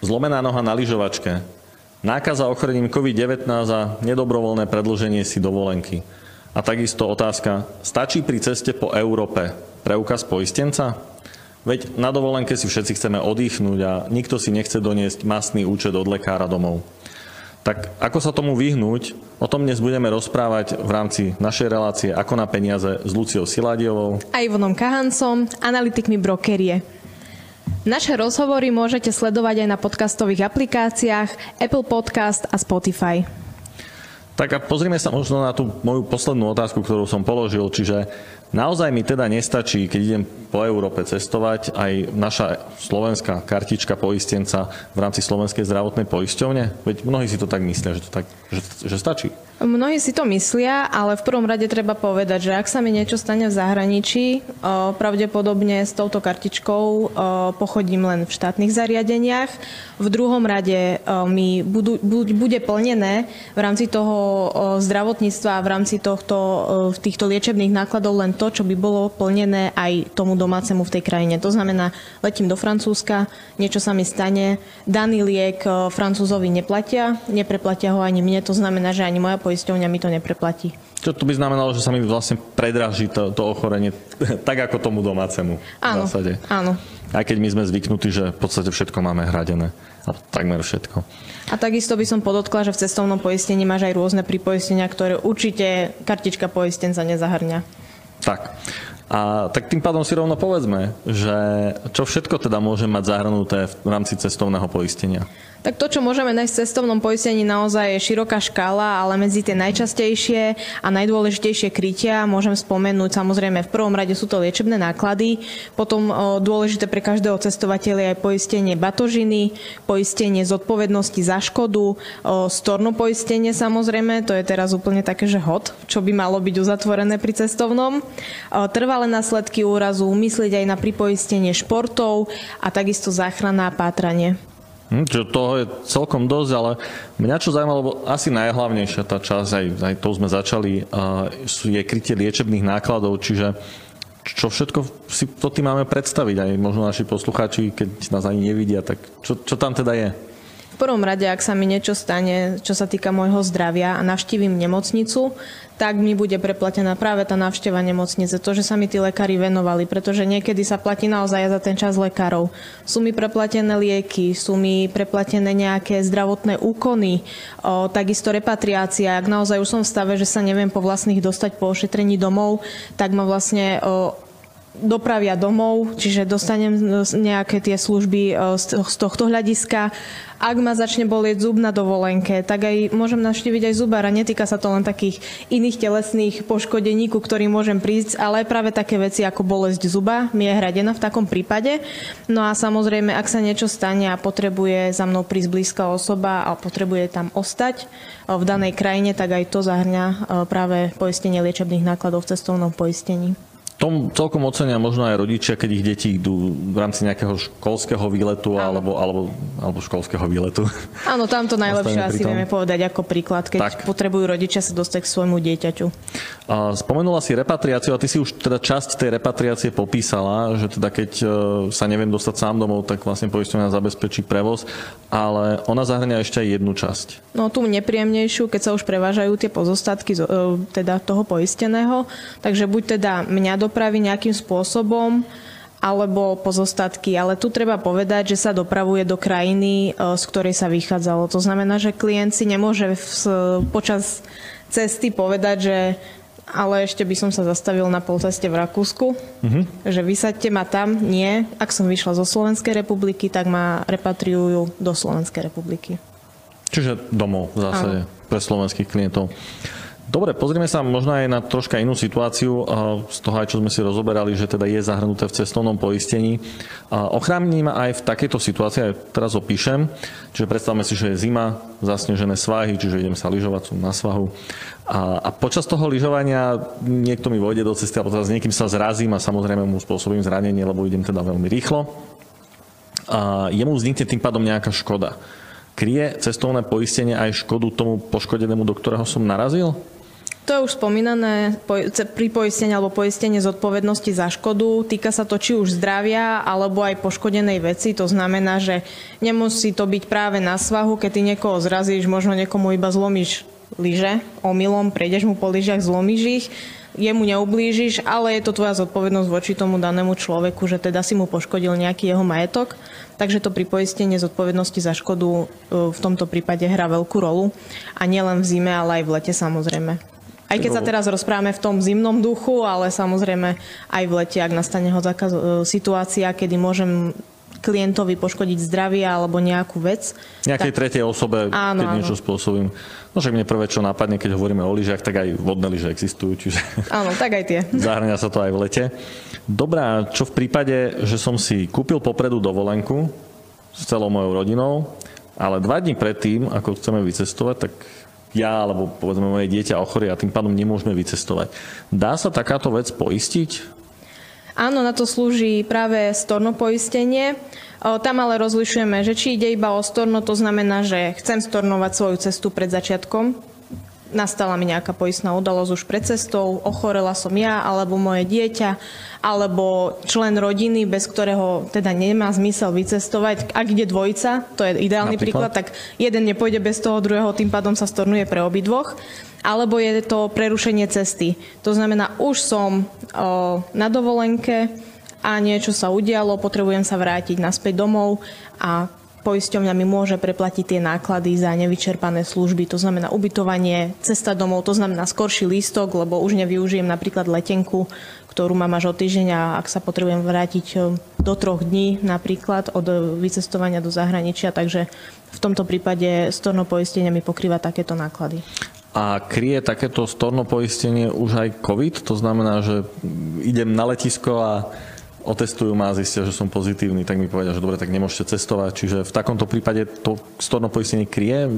zlomená noha na lyžovačke, nákaza ochorením COVID-19 a nedobrovoľné predlženie si dovolenky. A takisto otázka, stačí pri ceste po Európe preukaz poistenca? Veď na dovolenke si všetci chceme oddychnúť a nikto si nechce doniesť masný účet od lekára domov. Tak ako sa tomu vyhnúť, o tom dnes budeme rozprávať v rámci našej relácie Ako na peniaze s Luciou Siládiovou a Ivonom Kahancom, analytikmi brokerie. Naše rozhovory môžete sledovať aj na podcastových aplikáciách Apple Podcast a Spotify. Tak a pozrime sa možno na tú moju poslednú otázku, ktorú som položil, čiže Naozaj mi teda nestačí, keď idem po Európe cestovať, aj naša slovenská kartička poistenca v rámci Slovenskej zdravotnej poisťovne? Veď mnohí si to tak myslia, že, to tak, že, že stačí. Mnohí si to myslia, ale v prvom rade treba povedať, že ak sa mi niečo stane v zahraničí, pravdepodobne s touto kartičkou pochodím len v štátnych zariadeniach. V druhom rade mi bude plnené v rámci toho zdravotníctva a v rámci tohto, týchto liečebných nákladov len to, čo by bolo plnené aj tomu domácemu v tej krajine. To znamená, letím do Francúzska, niečo sa mi stane, daný liek Francúzovi neplatia, nepreplatia ho ani mne, to znamená, že ani moja poisťovňa mi to nepreplatí. Čo to by znamenalo, že sa mi vlastne predraží to, to ochorenie tak ako tomu domácemu áno, v zásade. Áno. Aj keď my sme zvyknutí, že v podstate všetko máme hradené. A takmer všetko. A takisto by som podotkla, že v cestovnom poistení máš aj rôzne pripoistenia, ktoré určite kartička poistenca nezahrňa. Tak. A tak tým pádom si rovno povedzme, že čo všetko teda môže mať zahrnuté v rámci cestovného poistenia. Tak to, čo môžeme nájsť v cestovnom poistení, naozaj je široká škála, ale medzi tie najčastejšie a najdôležitejšie krytia môžem spomenúť samozrejme v prvom rade sú to liečebné náklady, potom dôležité pre každého cestovateľa je poistenie batožiny, poistenie zodpovednosti za škodu, storno poistenie samozrejme, to je teraz úplne také, že hot, čo by malo byť uzatvorené pri cestovnom, trvalé následky úrazu, myslieť aj na pripoistenie športov a takisto záchrana a pátranie. Hm, čo toho je celkom dosť, ale mňa čo zaujímalo, lebo asi najhlavnejšia tá časť, aj, aj to sme začali, uh, je krytie liečebných nákladov, čiže čo všetko si to tým máme predstaviť, aj možno naši poslucháči, keď nás ani nevidia, tak čo, čo tam teda je? Prvom rade, ak sa mi niečo stane, čo sa týka môjho zdravia a navštívim nemocnicu, tak mi bude preplatená práve tá návšteva nemocnice, to, že sa mi tí lekári venovali, pretože niekedy sa platí naozaj za ten čas lekárov. Sú mi preplatené lieky, sú mi preplatené nejaké zdravotné úkony, o, takisto repatriácia. Ak naozaj už som v stave, že sa neviem po vlastných dostať po ošetrení domov, tak ma vlastne o, dopravia domov, čiže dostanem nejaké tie služby z tohto hľadiska ak ma začne bolieť zub na dovolenke, tak aj môžem navštíviť aj zubára. Netýka sa to len takých iných telesných poškodení, ku ktorým môžem prísť, ale aj práve také veci ako bolesť zuba mi je hradená v takom prípade. No a samozrejme, ak sa niečo stane a potrebuje za mnou prísť blízka osoba a potrebuje tam ostať v danej krajine, tak aj to zahrňa e, práve poistenie liečebných nákladov v cestovnom poistení tom celkom ocenia možno aj rodičia, keď ich deti idú v rámci nejakého školského výletu alebo, alebo, alebo školského výletu. Áno, tam to najlepšie asi vieme povedať ako príklad, keď tak. potrebujú rodičia sa dostať k svojmu dieťaťu. Spomenula si repatriáciu a ty si už teda časť tej repatriácie popísala, že teda keď e, sa neviem dostať sám domov, tak vlastne poisťovňa zabezpečí prevoz, ale ona zahrania ešte aj jednu časť. No tú nepríjemnejšiu, keď sa už prevážajú tie pozostatky e, teda toho poisteného, takže buď teda mňa do dopraví nejakým spôsobom alebo pozostatky, ale tu treba povedať, že sa dopravuje do krajiny, e, z ktorej sa vychádzalo. To znamená, že klient si nemôže v, počas cesty povedať, že ale ešte by som sa zastavil na polceste v Rakúsku, uh-huh. že vysaďte ma tam. Nie, ak som vyšla zo Slovenskej republiky, tak ma repatriujú do Slovenskej republiky. Čiže domov v zásade Áno. pre slovenských klientov. Dobre, pozrieme sa možno aj na troška inú situáciu z toho, aj čo sme si rozoberali, že teda je zahrnuté v cestovnom poistení. Ochráni ma aj v takejto situácii, aj teraz opíšem. Čiže predstavme si, že je zima, zasnežené svahy, čiže idem sa lyžovať, som na svahu. A, a počas toho lyžovania niekto mi vojde do cesty, alebo teda s niekým sa zrazím a samozrejme mu spôsobím zranenie, lebo idem teda veľmi rýchlo. A jemu vznikne tým pádom nejaká škoda. Kryje cestovné poistenie aj škodu tomu poškodenému, do ktorého som narazil? To je už spomínané pri poistení alebo poistenie zodpovednosti za škodu. Týka sa to či už zdravia alebo aj poškodenej veci. To znamená, že nemusí to byť práve na svahu, keď ty niekoho zrazíš, možno niekomu iba zlomíš lyže omylom, prejdeš mu po lyžiach, zlomíš ich jemu neublížiš, ale je to tvoja zodpovednosť voči tomu danému človeku, že teda si mu poškodil nejaký jeho majetok. Takže to pripoistenie zodpovednosti za škodu e, v tomto prípade hrá veľkú rolu. A nielen v zime, ale aj v lete samozrejme. Aj keď sa teraz rozprávame v tom zimnom duchu, ale samozrejme aj v lete, ak nastane zákaz, e, situácia, kedy môžem klientovi poškodiť zdravie alebo nejakú vec. Nejakej tak... tretej osobe, áno, keď áno. niečo spôsobím. No však mne prvé, čo napadne, keď hovoríme o lyžiach, tak aj vodné lyže existujú. Čiže áno, tak aj tie. Zahrania sa to aj v lete. Dobrá, čo v prípade, že som si kúpil popredu dovolenku s celou mojou rodinou, ale dva dní predtým, ako chceme vycestovať, tak ja alebo povedzme moje dieťa ochorie a tým pádom nemôžeme vycestovať. Dá sa takáto vec poistiť? Áno, na to slúži práve storno poistenie. Tam ale rozlišujeme, že či ide iba o storno, to znamená, že chcem stornovať svoju cestu pred začiatkom, nastala mi nejaká poistná udalosť už pred cestou, ochorela som ja alebo moje dieťa, alebo člen rodiny, bez ktorého teda nemá zmysel vycestovať. Ak ide dvojica, to je ideálny Napríklad? príklad, tak jeden nepôjde bez toho druhého, tým pádom sa stornuje pre obidvoch alebo je to prerušenie cesty. To znamená, už som o, na dovolenke a niečo sa udialo, potrebujem sa vrátiť naspäť domov a poisťovňa mi môže preplatiť tie náklady za nevyčerpané služby, to znamená ubytovanie, cesta domov, to znamená skorší lístok, lebo už nevyužijem napríklad letenku, ktorú mám až o týždeň a ak sa potrebujem vrátiť do troch dní napríklad od vycestovania do zahraničia, takže v tomto prípade storno poistenie mi pokrýva takéto náklady. A kryje takéto storno poistenie už aj COVID? To znamená, že idem na letisko a otestujú ma a zistia, že som pozitívny, tak mi povedia, že dobre, tak nemôžete cestovať. Čiže v takomto prípade to storno poistenie kryje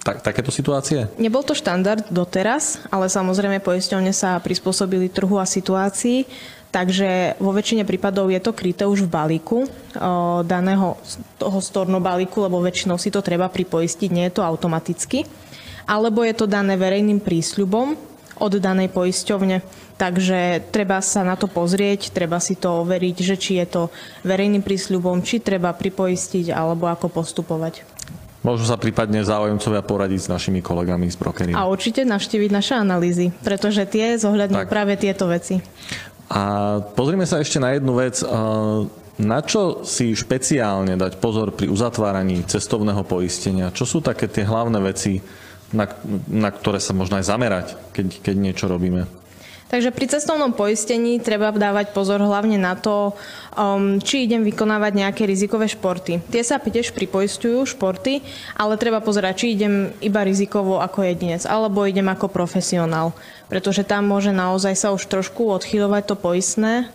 tak, takéto situácie? Nebol to štandard doteraz, ale samozrejme poisťovne sa prispôsobili trhu a situácii, takže vo väčšine prípadov je to kryté už v balíku o, daného toho storno balíku, lebo väčšinou si to treba pripoistiť, nie je to automaticky alebo je to dané verejným prísľubom od danej poisťovne. Takže treba sa na to pozrieť, treba si to overiť, že či je to verejným prísľubom, či treba pripoistiť, alebo ako postupovať. Môžu sa prípadne záujemcovia poradiť s našimi kolegami z brokery. A určite navštíviť naše analýzy, pretože tie zohľadňujú práve tieto veci. A pozrime sa ešte na jednu vec. Na čo si špeciálne dať pozor pri uzatváraní cestovného poistenia? Čo sú také tie hlavné veci, na, na ktoré sa možno aj zamerať, keď, keď niečo robíme. Takže pri cestovnom poistení treba dávať pozor hlavne na to, um, či idem vykonávať nejaké rizikové športy. Tie sa tiež pripoistujú, športy, ale treba pozerať, či idem iba rizikovo ako jedinec, alebo idem ako profesionál. Pretože tam môže naozaj sa už trošku odchylovať to poistné,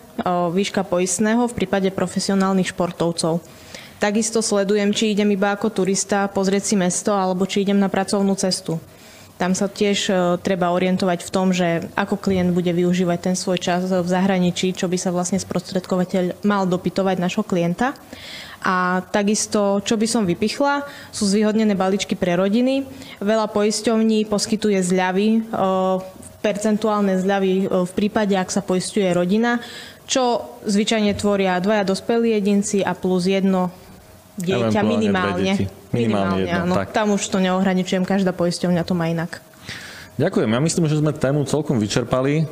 výška poistného v prípade profesionálnych športovcov. Takisto sledujem, či idem iba ako turista pozrieť si mesto, alebo či idem na pracovnú cestu. Tam sa tiež e, treba orientovať v tom, že ako klient bude využívať ten svoj čas v zahraničí, čo by sa vlastne sprostredkovateľ mal dopytovať našho klienta. A takisto, čo by som vypichla, sú zvýhodnené balíčky pre rodiny. Veľa poisťovní poskytuje zľavy, e, percentuálne zľavy e, v prípade, ak sa poistuje rodina, čo zvyčajne tvoria dvaja dospelí jedinci a plus jedno dieťa minimálne. Minimálne, jedno, áno. Tak. Tam už to neohraničujem, každá poisťovňa to má inak. Ďakujem. Ja myslím, že sme tému celkom vyčerpali,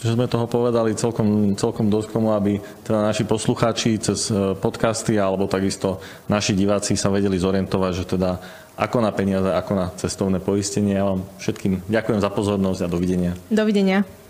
že sme toho povedali celkom, celkom dosť k tomu, aby teda naši poslucháči cez e, podcasty alebo takisto naši diváci sa vedeli zorientovať, že teda ako na peniaze, ako na cestovné poistenie. Ja vám všetkým ďakujem za pozornosť a dovidenia. Dovidenia.